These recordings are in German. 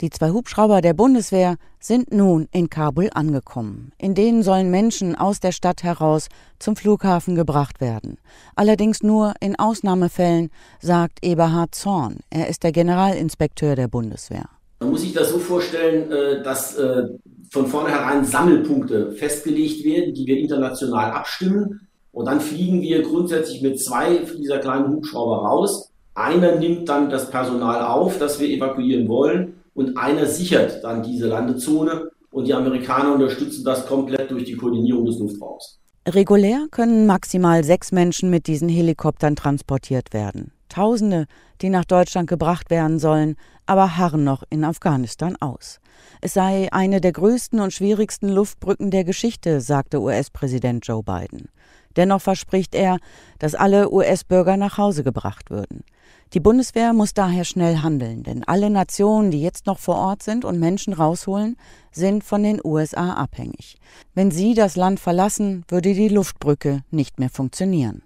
Die zwei Hubschrauber der Bundeswehr sind nun in Kabul angekommen. In denen sollen Menschen aus der Stadt heraus zum Flughafen gebracht werden. Allerdings nur in Ausnahmefällen, sagt Eberhard Zorn. Er ist der Generalinspekteur der Bundeswehr. Man muss sich das so vorstellen, äh, dass äh, von vornherein Sammelpunkte festgelegt werden, die wir international abstimmen. Und dann fliegen wir grundsätzlich mit zwei dieser kleinen Hubschrauber raus. Einer nimmt dann das Personal auf, das wir evakuieren wollen und einer sichert dann diese Landezone und die Amerikaner unterstützen das komplett durch die Koordinierung des Luftraums. Regulär können maximal sechs Menschen mit diesen Helikoptern transportiert werden. Tausende, die nach Deutschland gebracht werden sollen, aber harren noch in Afghanistan aus. Es sei eine der größten und schwierigsten Luftbrücken der Geschichte, sagte US-Präsident Joe Biden. Dennoch verspricht er, dass alle US-Bürger nach Hause gebracht würden. Die Bundeswehr muss daher schnell handeln, denn alle Nationen, die jetzt noch vor Ort sind und Menschen rausholen, sind von den USA abhängig. Wenn sie das Land verlassen, würde die Luftbrücke nicht mehr funktionieren.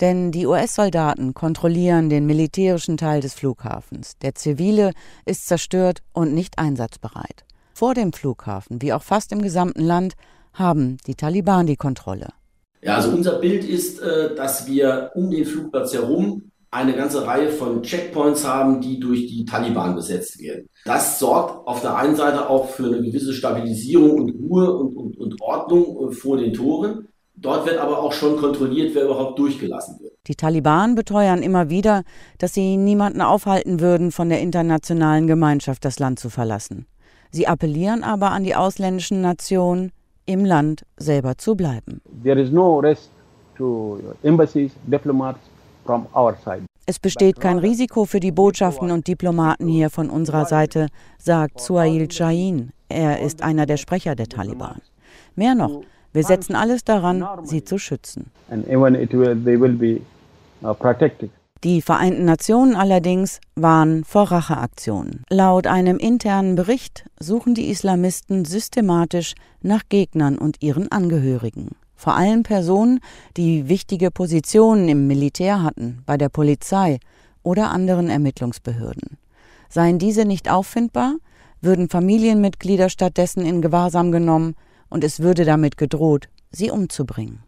Denn die US-Soldaten kontrollieren den militärischen Teil des Flughafens. Der zivile ist zerstört und nicht einsatzbereit. Vor dem Flughafen, wie auch fast im gesamten Land, haben die Taliban die Kontrolle. Ja, also unser Bild ist, äh, dass wir um den Flugplatz herum eine ganze Reihe von Checkpoints haben, die durch die Taliban besetzt werden. Das sorgt auf der einen Seite auch für eine gewisse Stabilisierung und Ruhe und, und, und Ordnung äh, vor den Toren. Dort wird aber auch schon kontrolliert, wer überhaupt durchgelassen wird. Die Taliban beteuern immer wieder, dass sie niemanden aufhalten würden, von der internationalen Gemeinschaft das Land zu verlassen. Sie appellieren aber an die ausländischen Nationen, im Land selber zu bleiben. There is no rest to embassies, diplomats from our side. Es besteht kein Risiko für die Botschaften und Diplomaten hier von unserer Seite, sagt Suhail Shahin. Er ist einer der Sprecher der Taliban. Mehr noch, wir setzen alles daran, sie zu schützen. Uh, die Vereinten Nationen allerdings warnen vor Racheaktionen. Laut einem internen Bericht suchen die Islamisten systematisch nach Gegnern und ihren Angehörigen. Vor allem Personen, die wichtige Positionen im Militär hatten, bei der Polizei oder anderen Ermittlungsbehörden. Seien diese nicht auffindbar, würden Familienmitglieder stattdessen in Gewahrsam genommen und es würde damit gedroht, sie umzubringen.